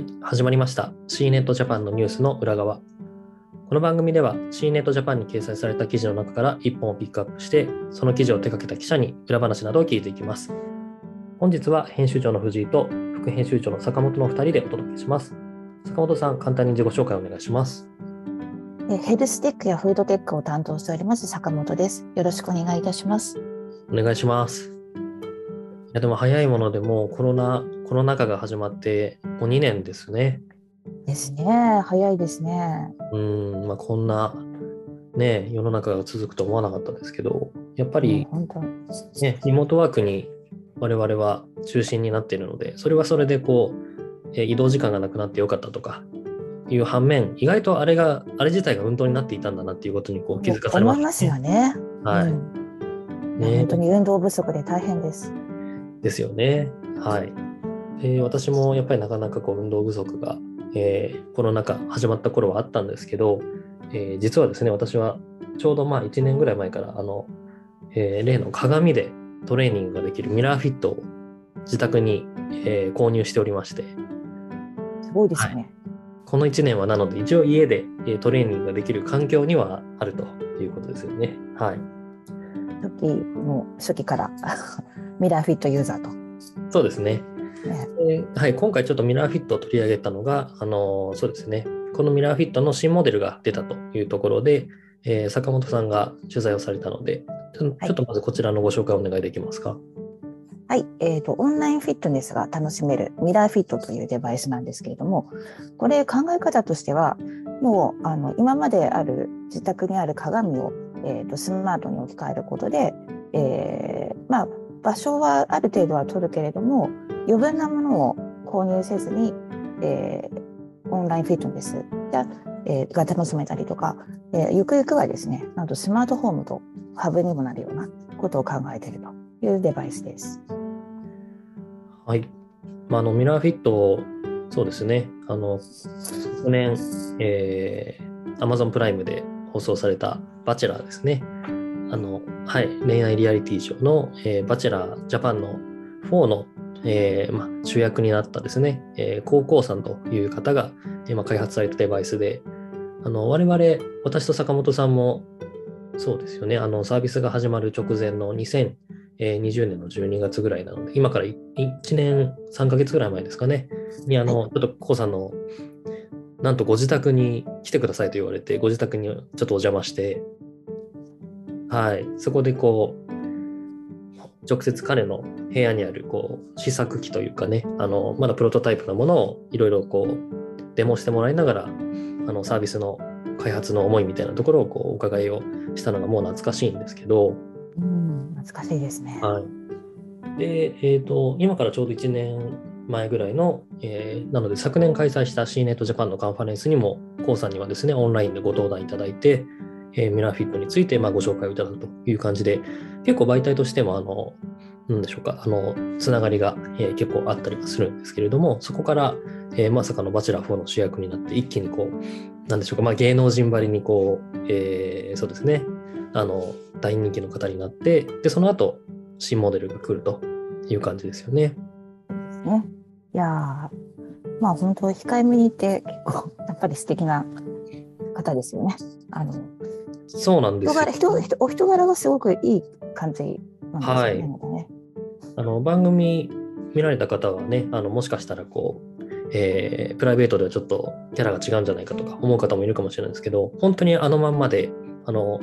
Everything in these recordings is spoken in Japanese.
はい、始まりました。C ネットジャパンのニュースの裏側。この番組では C ネットジャパンに掲載された記事の中から1本をピックアップして、その記事を手掛けた記者に裏話などを聞いていきます。本日は編集長の藤井と副編集長の坂本の2人でお届けします。坂本さん、簡単に自己紹介お願いします。えヘルステックやフードテックを担当しております坂本です。よろしくお願いいたします。お願いします。いや、でも早いものでもうコロナ、コロナ禍が始まってもう2年ですね。ですね。早いですね。うん、まあ、こんな、ね、世の中が続くと思わなかったですけど、やっぱり、ね、リモートワークに我々は中心になっているので、それはそれでこう、え移動時間がなくなってよかったとかいう反面、意外とあれが、あれ自体が運動になっていたんだなっていうことにこう気づかされま思いした、ますよね。はい。うんね本当に運動不足で大変です。ですよね。はい。で私もやっぱりなかなかこう運動不足が、えーコロナ禍始まった頃はあったんですけど、えー実はですね、私はちょうどまあ1年ぐらい前から、あの、えー例の鏡でトレーニングができるミラーフィットを自宅に、えー購入しておりまして、すごいですね。この1年はなので一応家で、えートレーニングができる環境にはあるということですよね。はい。初期もう初期から ミラーフィットユーザーと。そうですね。ね。ではい、今回ちょっとミラーフィットを取り上げたのが、あのそうですね、このミラーフィットの新モデルが出たというところで、えー坂本さんが取材をされたので、ちょっとまずこちらのご紹介をお願いできますか？はい、えーと、オンラインフィットネスが楽しめるミラーフィットというデバイスなんですけれども、これ考え方としては、もうあの今まである自宅にある鏡を、えーとスマートに置き換えることで、えーまあ、場所はある程度は取るけれども、余分なものを購入せずに、えーオンラインフィットネスや、えーが楽しめたりとか、えーゆくゆくはですね、なんとスマートフォームとハブにもなるようなことを考えているというデバイスです。はい。まあ、あのミラーフィット、そうですね、あの、昨年、えー、Amazon プライムで放送されたバチェラーですね。あの、はい、恋愛リアリティショーの、えーバチェラージャパンの4の、えーまあ、主役になったですね、えー、高校さんという方が、えーまあ、開発されたデバイスで、あの我々、私と坂本さんも、そうですよね、あのサービスが始まる直前の2020年の12月ぐらいなので、今から1年3ヶ月ぐらい前ですかね、に、あの、ちょっとコウさんの、なんとご自宅に来てくださいと言われて、ご自宅にちょっとお邪魔して、はい、そこでこう、直接彼の部屋にあるこう試作機というかね、あのまだプロトタイプなものをいろいろこうデモしてもらいながら、あのサービスの開発の思いみたいなところをこうお伺いをしたのがもう懐かしいんですけど、うん、懐かしいですね。はい。で、えっ、と、今からちょうど1年前ぐらいの、えーなので昨年開催した C ネットジャパンのカンファレンスにも、コウさんにはですね、オンラインでご登壇いただいて、えーミラーフィットについてまあご紹介をいただくという感じで、結構媒体としても、あの、なんでしょうか、あの、つながりが、えー結構あったりはするんですけれども、そこから、えーまさかのバチェラー4の主役になって、一気にこう、なんでしょうか、まあ、芸能人ばりにこう、えーそうですね、あの、大人気の方になって、で、その後、新モデルが来るという感じですよね。ねいやまあ本当控えめに言って結構やっぱり素敵な方ですよね。あのそうなんですよ人柄人人お人柄がすごくいい感じなんですよね。はいあの番組見られた方はね、あのもしかしたらこう、えープライベートではちょっとキャラが違うんじゃないかとか思う方もいるかもしれないですけど、本当にあのまんまで、あの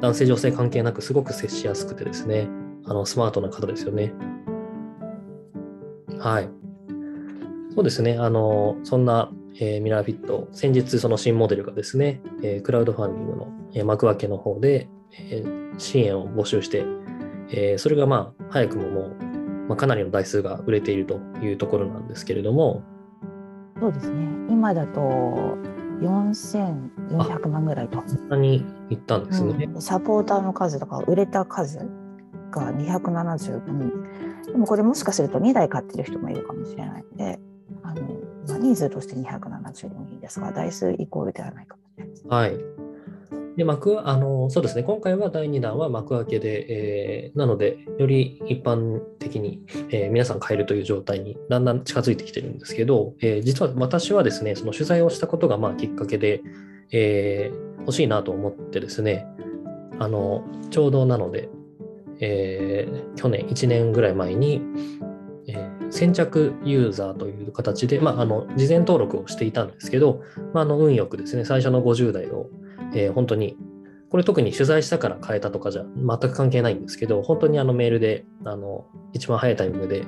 男性女性関係なくすごく接しやすくてですね、あのスマートな方ですよね。はい。そうですね、あのそんな、えーミラーフィット、先日その新モデルがですね、えークラウドファンディングの、えー幕開けの方で、えー支援を募集して、えーそれがまあ早くももう、まあ、かなりの台数が売れているというところなんですけれども、そうですね。今だと4400万ぐらいと。そんなに行ったんですね。うんサポーターの数とか売れた数が275人。でもこれもしかすると2台買ってる人もいるかもしれないので、あの人数として274人ですが、台数イコールではないかもしれないです。はい。で幕あのそうですね、今回は第2弾は幕開けで、えー、なので、より一般的に、えー、皆さん買えるという状態にだんだん近づいてきてるんですけど、えー、実は私はですね、その取材をしたことがまあきっかけで、えー、欲しいなと思ってですね、あのちょうどなので、えー、去年1年ぐらい前に、えー、先着ユーザーという形で、まあ、あの事前登録をしていたんですけど、まあ、あの運よくですね、最初の50代をえー、本当に、これ特に取材したから変えたとかじゃ全く関係ないんですけど、本当にあのメールで、あの、一番早いタイミングで、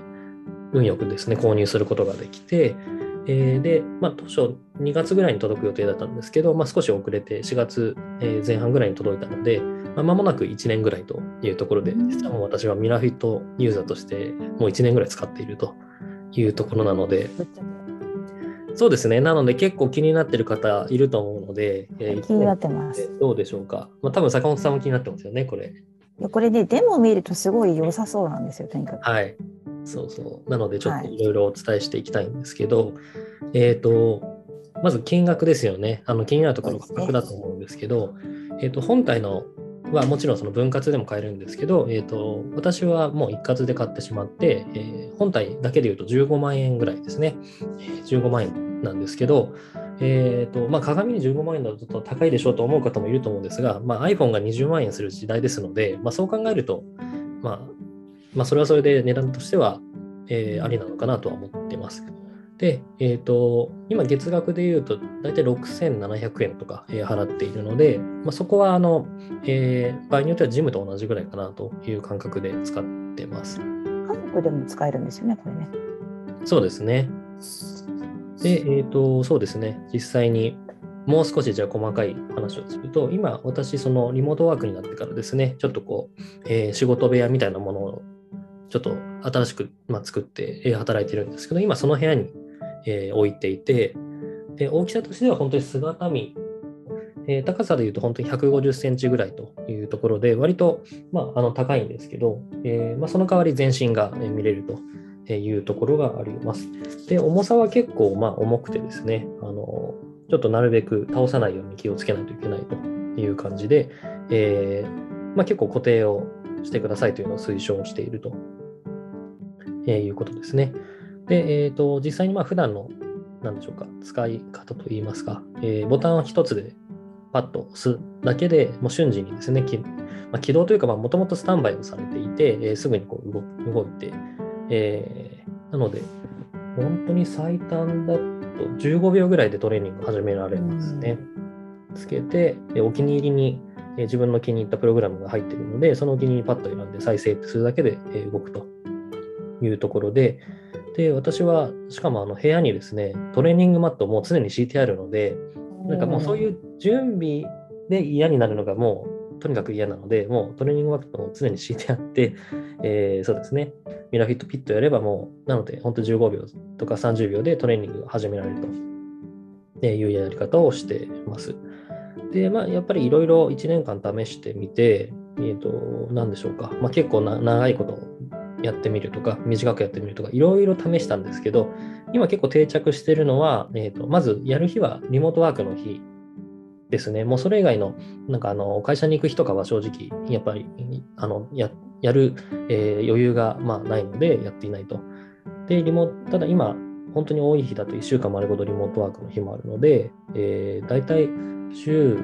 運よくですね、購入することができて、えー、で、まあ、当初2月ぐらいに届く予定だったんですけど、まあ、少し遅れて4月前半ぐらいに届いたので、まあ、間もなく1年ぐらいというところで、実はもう私はミラフィットユーザーとしてもう1年ぐらい使っているというところなので、そうですね。なので結構気になってる方いると思うので、えー、気になってます。どうでしょうか。まあ、多分坂本さんも気になってますよね、これ。これね、デモを見るとすごい良さそうなんですよ、とにかく。はい。そうそう。なので、ちょっといろいろお伝えしていきたいんですけど、はい、えっ、ー、と、まず金額ですよね。あの気になるところ価格だと思うんですけど、ね、えっ、と、本体のはもちろんその分割でも買えるんですけど、えーと、私はもう一括で買ってしまって、えー、本体だけで言うと15万円ぐらいですね。15万円なんですけど、えーとまあ、鏡に15万円だと高いでしょうと思う方もいると思うんですが、まあ、iPhone が20万円する時代ですので、まあ、そう考えると、まあ、まあ、それはそれで値段としては、えー、ありなのかなとは思っています。で、えっ、ー、と、今月額で言うと、大体6700円とか、えー、払っているので、まあ、そこは、あの、えー、場合によってはジムと同じぐらいかなという感覚で使ってます。家族でも使えるんですよね、これね。そうですね。で、えっ、と、そうですね、実際にもう少しじゃあ細かい話をすると、今、私、そのリモートワークになってからですね、ちょっとこう、えー、仕事部屋みたいなものをちょっと新しく、まあ、作って、働いてるんですけど、今その部屋にえー、置いていて、で大きさとしては本当に姿見、えー、高さでいうと本当に150センチぐらいというところで、割と、まあ、あの高いんですけど、えー、まあ、その代わり全身が見れるというところがあります。で、重さは結構まあ重くてですね、あのちょっとなるべく倒さないように気をつけないといけないという感じで、えー、まあ、結構固定をしてくださいというのを推奨していると、えいうことですね。で、えーと、実際にまあ普段の何でしょうか使い方といいますか、えー、ボタンを1つでパッと押すだけでもう瞬時にですね、まあ、起動というかもともとスタンバイをされていて、えー、すぐにこう動動いて、えー、なので本当に最短だと15秒ぐらいでトレーニング始められますね。つけて、お気に入りに自分の気に入ったプログラムが入っているので、そのお気に入りパッと選んで再生するだけで動くというところで、で、私は、しかもあの部屋にですね、トレーニングマットも常に敷いてあるので、なんかもうそういう準備で嫌になるのがもうとにかく嫌なので、もうトレーニングマットも常に敷いてあって、えー、そうですね、ミラフィットピットやればもう、なので本当15秒とか30秒でトレーニングが始められると。いうやり方をしています。で、まあ、やっぱりいろいろ1年間試してみて、えーと、何でしょうか、まあ、結構な長いことやってみるとか、短くやってみるとか、いろいろ試したんですけど、今結構定着してるのは、えーと、まずやる日はリモートワークの日ですね。もうそれ以外の、なんかあの会社に行く日とかは正直、やっぱりあのややる、えー、余裕がまあないのでやっていないと。で、リモただ今、本当に多い日だと1週間丸ごとリモートワークの日もあるので、えー、大体週、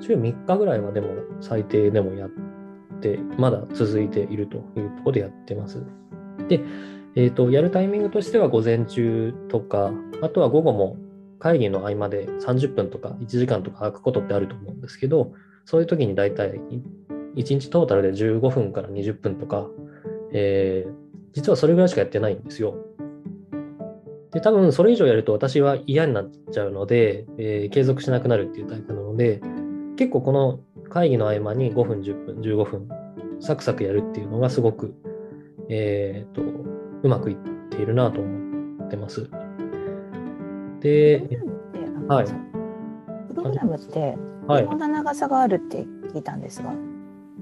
週3日ぐらいはでも最低でもやってってまだ続いているというところでやってます。で、えーと、やるタイミングとしては午前中とか、あとは午後も会議の合間で30分とか1時間とか空くことってあると思うんですけど、そういう時に大体1日トータルで15分から20分とか、えー、実はそれぐらいしかやってないんですよ。で、多分それ以上やると私は嫌になっちゃうので、えー、継続しなくなるっていうタイプなので、結構この会議の合間に5分、10分、15分、サクサクやるっていうのがすごく、えっ、ー、と、うまくいっているなと思ってます。で、はい。プログラムって、いろんな長さがあるって聞いたんですが。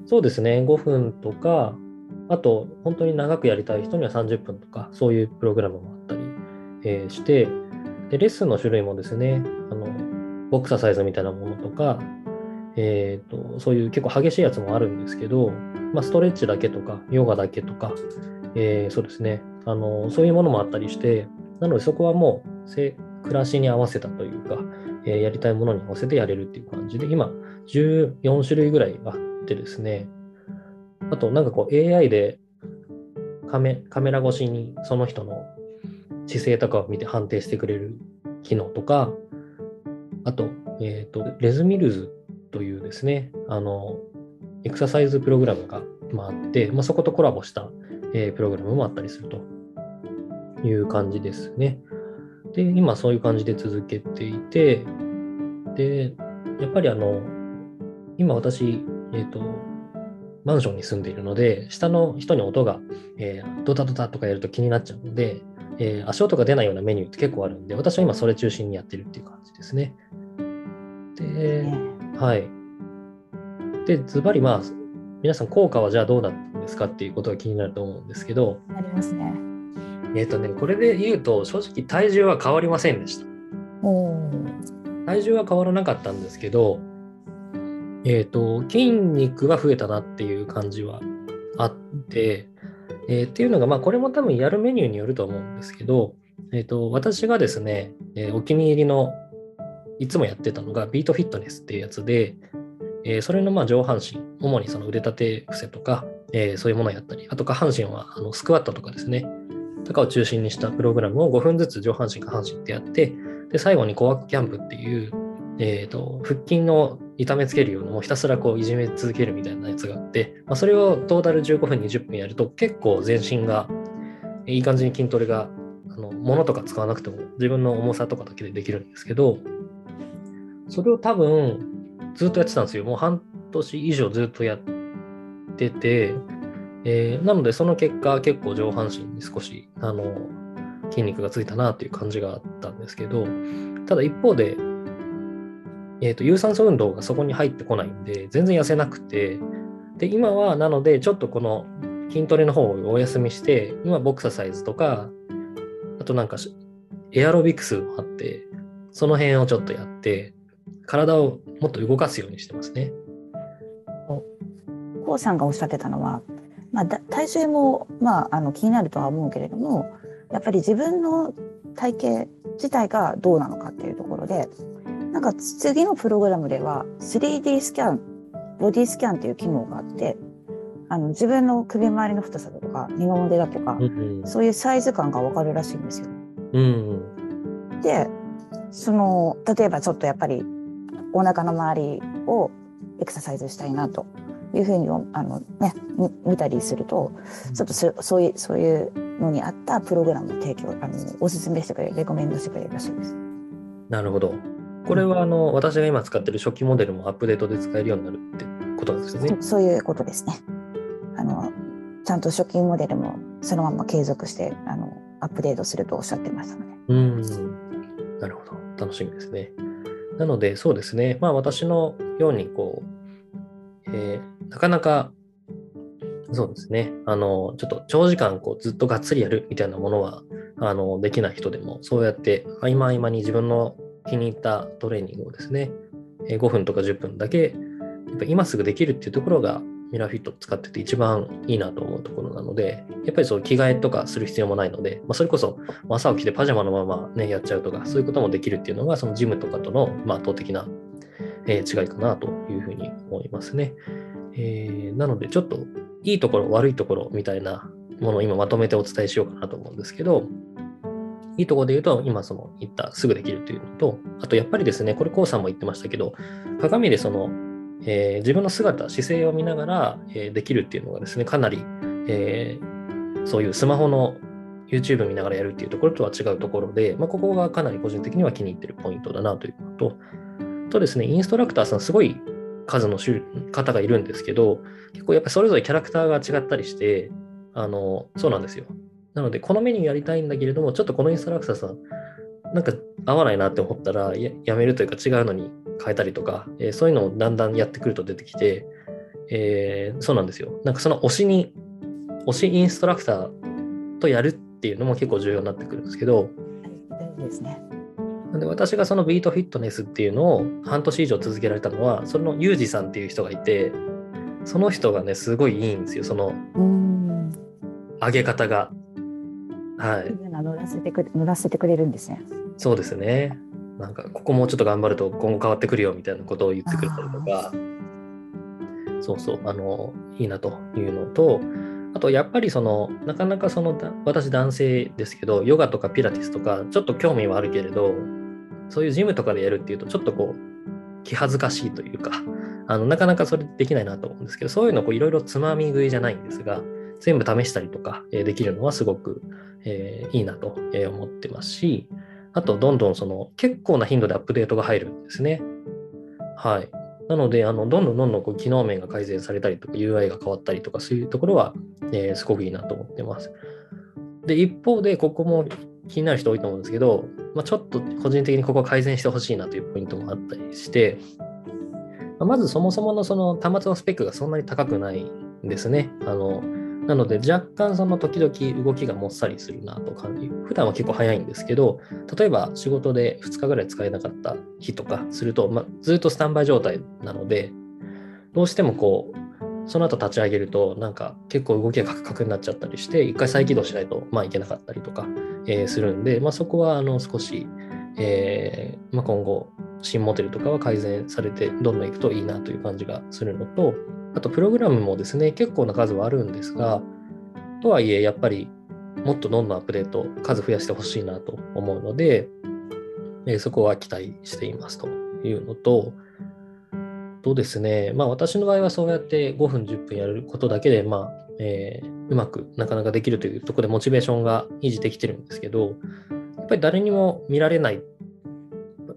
そうですね、5分とか、あと、本当に長くやりたい人には30分とか、そういうプログラムもあったり、えー、して、で、レッスンの種類もですね、あの、ボクササイズみたいなものとか、えーと、そういう結構激しいやつもあるんですけど、まあ、ストレッチだけとか、ヨガだけとか、えー、そうですね。あの、そういうものもあったりして、なのでそこはもう暮らしに合わせたというか、えー、やりたいものに合わせてやれるっていう感じで、今、14種類ぐらいあってですね、あと、なんかこう AI でカメカメラ越しにその人の姿勢とかを見て判定してくれる機能とか、あと、えっ、ー、と、レズミルズというですね、あの、エクササイズプログラムが、まあ、って、まあ、そことコラボした、えー、プログラムもあったりするという感じですね。で、今そういう感じで続けていて、で、やっぱりあの、今私、えっ、ー、と、マンションに住んでいるので、下の人に音が、えー、ドタドタとかやると気になっちゃうので、えー、足音が出ないようなメニューって結構あるんで、私は今それ中心にやってるっていう感じですね。で、はい。で、ズバリまあ、皆さん効果はじゃあどうなんですかっていうことが気になると思うんですけど、ありますね。えっ、ー、とね、これで言うと、正直体重は変わりませんでした。体重は変わらなかったんですけど、えっ、ー、と、筋肉は増えたなっていう感じはあって、えー、っていうのが、まあ、これも多分やるメニューによると思うんですけど、えっ、ー、と、私がですね、えお気に入りの、いつもやってたのが、ビートフィットネスっていうやつで、えそれのまあ上半身、主にその腕立て伏せとか、えそういうものをやったり、あと下半身はあのスクワットとかですね、とかを中心にしたプログラムを5分ずつ上半身、下半身ってやって、で、最後にコワークキャンプっていう、えっ、ー、と、腹筋の痛めつけるような、もうひたすらこういじめ続けるみたいなやつがあって、まあ、それをトータル15分、20分やると結構全身がいい感じに筋トレが、あの物とか使わなくても自分の重さとかだけでできるんですけど、それを多分ずっとやってたんですよ。もう半年以上ずっとやってて、えー、なのでその結果結構上半身に少しあの筋肉がついたなという感じがあったんですけど、ただ一方でえーと、有酸素運動がそこに入ってこないんで、全然痩せなくて、で、今はなので、ちょっとこの筋トレの方をお休みして、今ボクササイズとか、あとなんかエアロビクスもあって、その辺をちょっとやって、体をもっと動かすようにしてますね。こうさんがおっしゃってたのは、まあ、体重も、まあ、あの気になるとは思うけれどもやっぱり自分の体型自体がどうなのかっていうところでなんか次のプログラムでは 3D スキャン、ボディスキャンっていう機能があって、あの自分の首周りの太さだとか二の腕だとか、うんうん、そういうサイズ感がわかるらしいんですよ。うんうん、でその例えばちょっとやっぱりお腹の周りをエクササイズしたいなというふうにあの、ね、見たりするとちょっとそそういうそういうのに合ったプログラムを提供あのおすすめしてくれるレコメンドしてくれるらしいです。なるほど。これはあの私が今使ってる初期モデルもアップデートで使えるようになるってことなんですよね？そういうことですね。あのちゃんと初期モデルもそのまま継続してあのアップデートするとおっしゃってましたので。うんなるほど。楽しみですね。なので、そうですね。まあ私のようにこう、えー、なかなかそうですね。あの、ちょっと長時間こうずっとがっつりやるみたいなものはあのできない人でも、そうやって合間合間に自分の気に入ったトレーニングをですね、5分とか10分だけ、やっぱ今すぐできるっていうところがミラーフィット使ってて一番いいなと思うところなので、やっぱりそう着替えとかする必要もないので、まあ、それこそ朝起きてパジャマのままね、やっちゃうとか、そういうこともできるっていうのが、そのジムとかとの、ま、圧倒的な、え違いかなというふうに思いますね。えー、なので、ちょっといいところ、悪いところみたいなものを今まとめてお伝えしようかなと思うんですけど、いいところで言うと、今その言ったすぐできるというのと、あとやっぱりですね、これ、コウさんも言ってましたけど、鏡でその、えー、自分の姿、姿勢を見ながら、えー、できるっていうのがですね、かなり、えー、そういうスマホの YouTube 見ながらやるっていうところとは違うところで、まあ、ここがかなり個人的には気に入ってるポイントだなというのと、とですね、インストラクターさん、すごい数の方がいるんですけど、結構やっぱそれぞれキャラクターが違ったりして、あの、そうなんですよ。なので、このメニューやりたいんだけれども、ちょっとこのインストラクターさん、なんか合わないなって思ったらや、やめるというか違うのに変えたりとか、えー、そういうのをだんだんやってくると出てきて、えー、そうなんですよ。なんかその推しに、推しインストラクターとやるっていうのも結構重要になってくるんですけど、ですね。で私がそのビートフィットネスっていうのを半年以上続けられたのはそのユージさんっていう人がいてその人がねすごいいいんですよそのうん。上げ方がはい。乗らせてくれ乗らせてくれるんですね。そうですね。なんかここもうちょっと頑張ると今後変わってくるよみたいなことを言ってくれたりとか。そうそう。あのいいなというのとあとやっぱりそのなかなかそのだ私男性ですけどヨガとかピラティスとかちょっと興味はあるけれどそういうジムとかでやるっていうとちょっとこう気恥ずかしいというかあのなかなかそれできないなと思うんですけどそういうのをこういろいろつまみ食いじゃないんですが全部試したりとか、えーできるのはすごく、えーいいなと思ってますしあとどんどんその結構な頻度でアップデートが入るんですね。はい。なので、あのどんどんどんどんこう機能面が改善されたりとか UI が変わったりとかそういうところは、えーすごくいいなと思ってます。で、一方でここも気になる人多いと思うんですけど、まあ、ちょっと個人的にここ改善してほしいなというポイントもあったりして、まあまずそもそものその端末のスペックがそんなに高くないんですね。あのなので若干その時々動きがもっさりするなと感じ。普段は結構早いんですけど、例えば仕事で2日ぐらい使えなかった日とかすると、まあ、ずっとスタンバイ状態なので、どうしてもこう、その後立ち上げると、なんか結構動きがカクカクになっちゃったりして、一回再起動しないと、まあ、いけなかったりとか、えーするんで、まあ、そこはあの少し、えーまあ、今後、新モデルとかは改善されて、どんどんいくといいなという感じがするのと、あと、プログラムもですね、結構な数はあるんですが、とはいえ、やっぱりもっとどんどんアップデート、数増やしてほしいなと思うので、えーそこは期待していますというのと、とですね、まあ私の場合はそうやって5分、10分やることだけで、まあ、えーうまくなかなかできるというところでモチベーションが維持できてるんですけど、やっぱり誰にも見られない、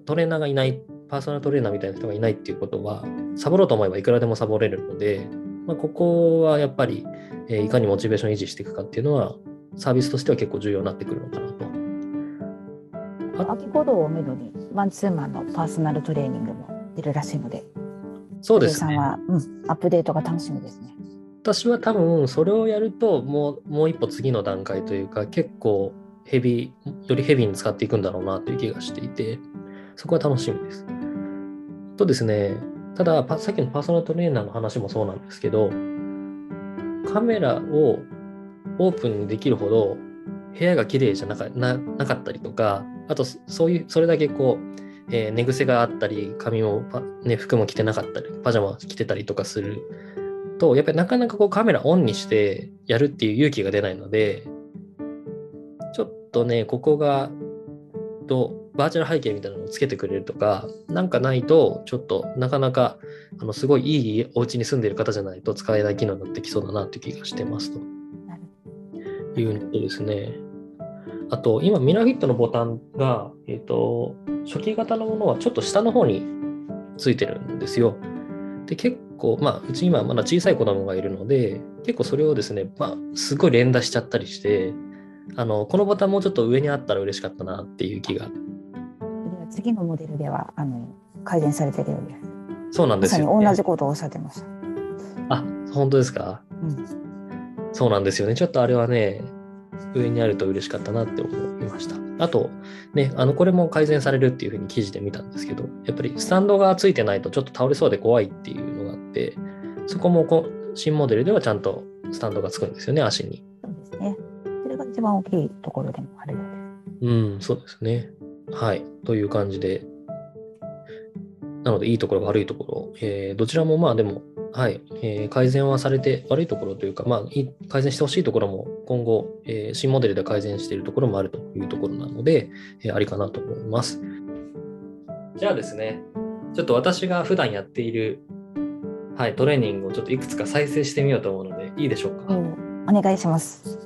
トレーナーがいない、パーソナルトレーナーみたいな人がいないっていうことは、サボろうと思えばいくらでもサボれるので、まあ、ここはやっぱり、えーいかにモチベーションを維持していくかっていうのは、サービスとしては結構重要になってくるのかなと。秋頃をめどにマンツーマンのパーソナルトレーニングも出るらしいので、そうですね。さんは、うん、アップデートが楽しみですね。私は多分それをやるともうもう一歩次の段階というか結構ヘビーよりヘビーに使っていくんだろうなという気がしていてそこは楽しみです。とですねたださっきのパーソナルトレーナーの話もそうなんですけどカメラをオープンにできるほど部屋が綺麗じゃなかななかったりとかあとそういうそれだけこう、えー寝癖があったり髪も、ね、服も着てなかったりパジャマ着てたりとかすると、やっぱりなかなかこうカメラオンにしてやるっていう勇気が出ないので、ちょっとね、ここが、と、バーチャル背景みたいなのをつけてくれるとか、なんかないと、ちょっとなかなか、あの、すごいいいお家に住んでいる方じゃないと使えない機能になってきそうだなっていう気がしてますというのとですね。あと、今、ミラーフィットのボタンが、えっ、と、初期型のものはちょっと下の方についてるんですよ。で、結構、まあ、うち今まだ小さい子供がいるので、結構それをですね、まあ、すごい連打しちゃったりして、あの、このボタンもうちょっと上にあったら嬉しかったなっていう気が。次のモデルではあの改善されてるようです。そうなんですよ、ね。同じことをおっしゃってました。あ、本当ですか？うん、そうなんですよね。ちょっとあれはね、上にあると嬉しかったなって思いました。あと、ね、あの、これも改善されるっていうふうに記事で見たんですけど、やっぱりスタンドがついてないとちょっと倒れそうで怖いっていうのがあって、そこもこ新モデルではちゃんとスタンドがつくんですよね、足に。そうですね。それが一番大きいところでもあるようです。うん、そうですね。はい。という感じで。なので、いいところ、悪いところ、えーどちらもまあでも、はい、えー改善はされて、悪いところというか、まあ、いい改善してほしいところも今後、えー新モデルで改善しているところもあるというところなので、えーありかなと思います。じゃあですね、ちょっと私が普段やっている、はい、トレーニングをちょっといくつか再生してみようと思うので、いいでしょうか？お願いします。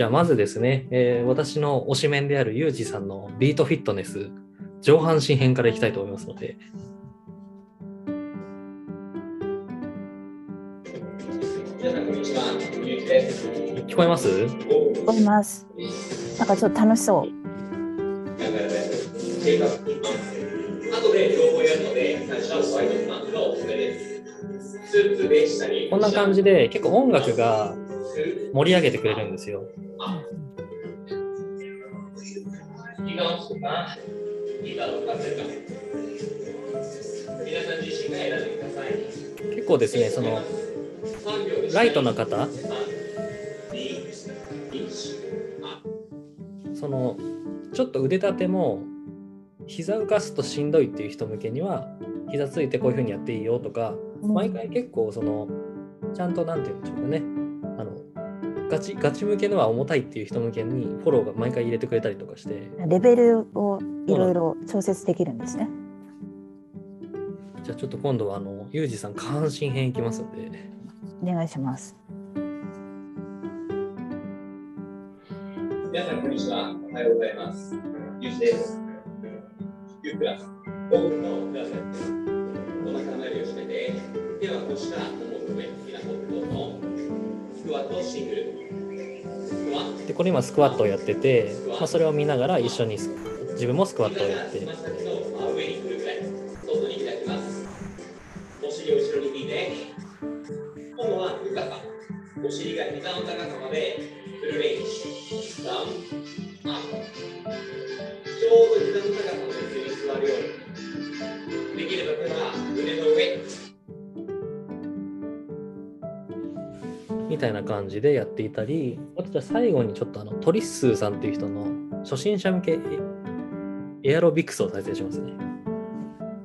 じゃあまずですね、えー私の推しメンであるユージさんのビートフィットネス上半身編からいきたいと思いますので。皆さんこんにちは。ゆうきです。聞こえます？聞こえます。なんかちょっと楽しそう。こんな感じで結構音楽が盛り上げてくれるんですよ。気が落ちるかギターを買ってるか皆さん。自身が選んでください。結構ですね、その3秒でライトな方、3、2、1、そのちょっと腕立ても膝浮かすとしんどいっていう人向けには膝ついてこういう風にやっていいよとか毎回結構そのちゃんとなんて言うんでしょうかねガチガチ向けのは重たいっていう人向けにフォローが毎回入れてくれたりとかしてレベルをいろいろ調節できるんですね。じゃあちょっと今度はあのユージさん下半身編いきますんでお願いします。皆さん、こんにちは。おはようございます。ゆうじです。ゆうクラス。5分のクラスです。お腹のりをしてて、手は腰からももと上、好きな方向のでこれ今スクワットをやってて、まあ、それを見ながら一緒にス自分もスクワットをやって。お尻を後ろに引いて、今度は深さ。お尻が膝の高さまでフルレンジ。ダウン、アップ。ちょうど膝の高さの椅子に座るように。できれば手はたいな感じでやっていたりあとじゃあ最後にちょっとあのトリッスーさんっていう人の初心者向けエエアロビクスを再生しますね。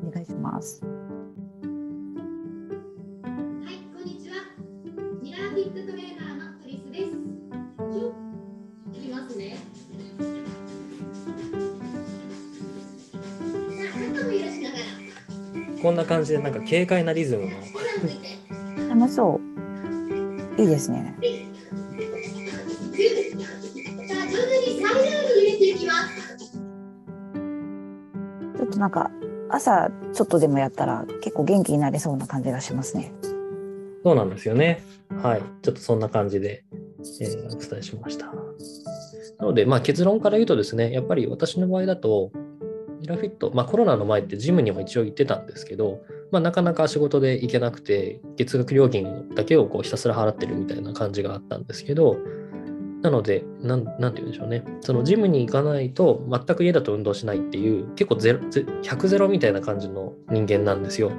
お願いします。はい、こんにちは。ミラーフィットトレーナーのトリスです。いきますね。じゃあ、中も揺らしながら、こんな感じでなんか軽快なリズムの楽しそう。いいですね。さあ、徐々に左右に揺れていきます。ちょっとなんか朝ちょっとでもやったら結構元気になれそうな感じがしますね。そうなんですよね。はい。ちょっとそんな感じで、えーお伝えしました。なので、まあ、結論から言うとですね、やっぱり私の場合だと、ミラフィット、まあ、コロナの前ってジムにも一応行ってたんですけど、まあ、なかなか仕事で行けなくて、月額料金だけをこうひたすら払ってるみたいな感じがあったんですけど、なので、なんなんて言うんでしょうね。そのジムに行かないと全く家だと運動しないっていう、結構ゼロ100ゼロみたいな感じの人間なんですよ。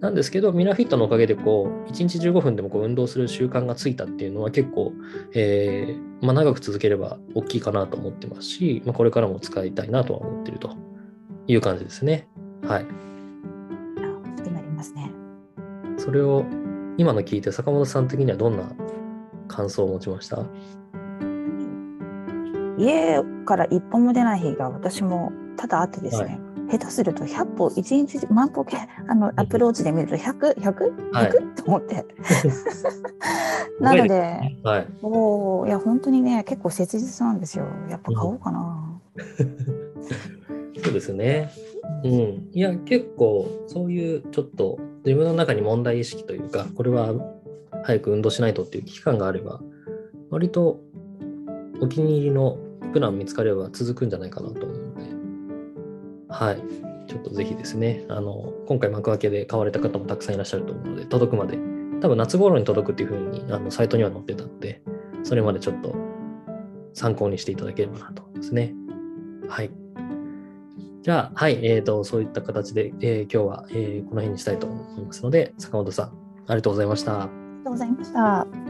なんですけど、ミラフィットのおかげで、こう、1日15分でもこう運動する習慣がついたっていうのは結構、えーまあ、長く続ければ大きいかなと思ってますし、まあ、これからも使いたいなとは思ってるという感じですね。はい。ますね。それを今の聞いて、坂本さん的にはどんな感想を持ちました？家から一歩も出ない日が私も多々あってですね、下手すると100歩1日万歩計あのアプローチで見ると100、100、はい100 と思って。なので、はい。もういや本当にね結構切実なんですよ。やっぱ買おうかな。そうですね。うん。いや、結構、そういうちょっと自分の中に問題意識というか、これは早く運動しないとっていう危機感があれば、割とお気に入りのプラン見つかれば続くんじゃないかなと思うので、はい。ちょっとぜひですね、あの、今回幕開けで買われた方もたくさんいらっしゃると思うので、届くまで、多分夏頃に届くっていうふうにあのサイトには載ってたので、それまでちょっと参考にしていただければなと思いますね。はい。じゃあ、はい、えーと、そういった形で、えー今日は、えーこの辺にしたいと思いますので、坂本さん、ありがとうございました。ありがとうございました。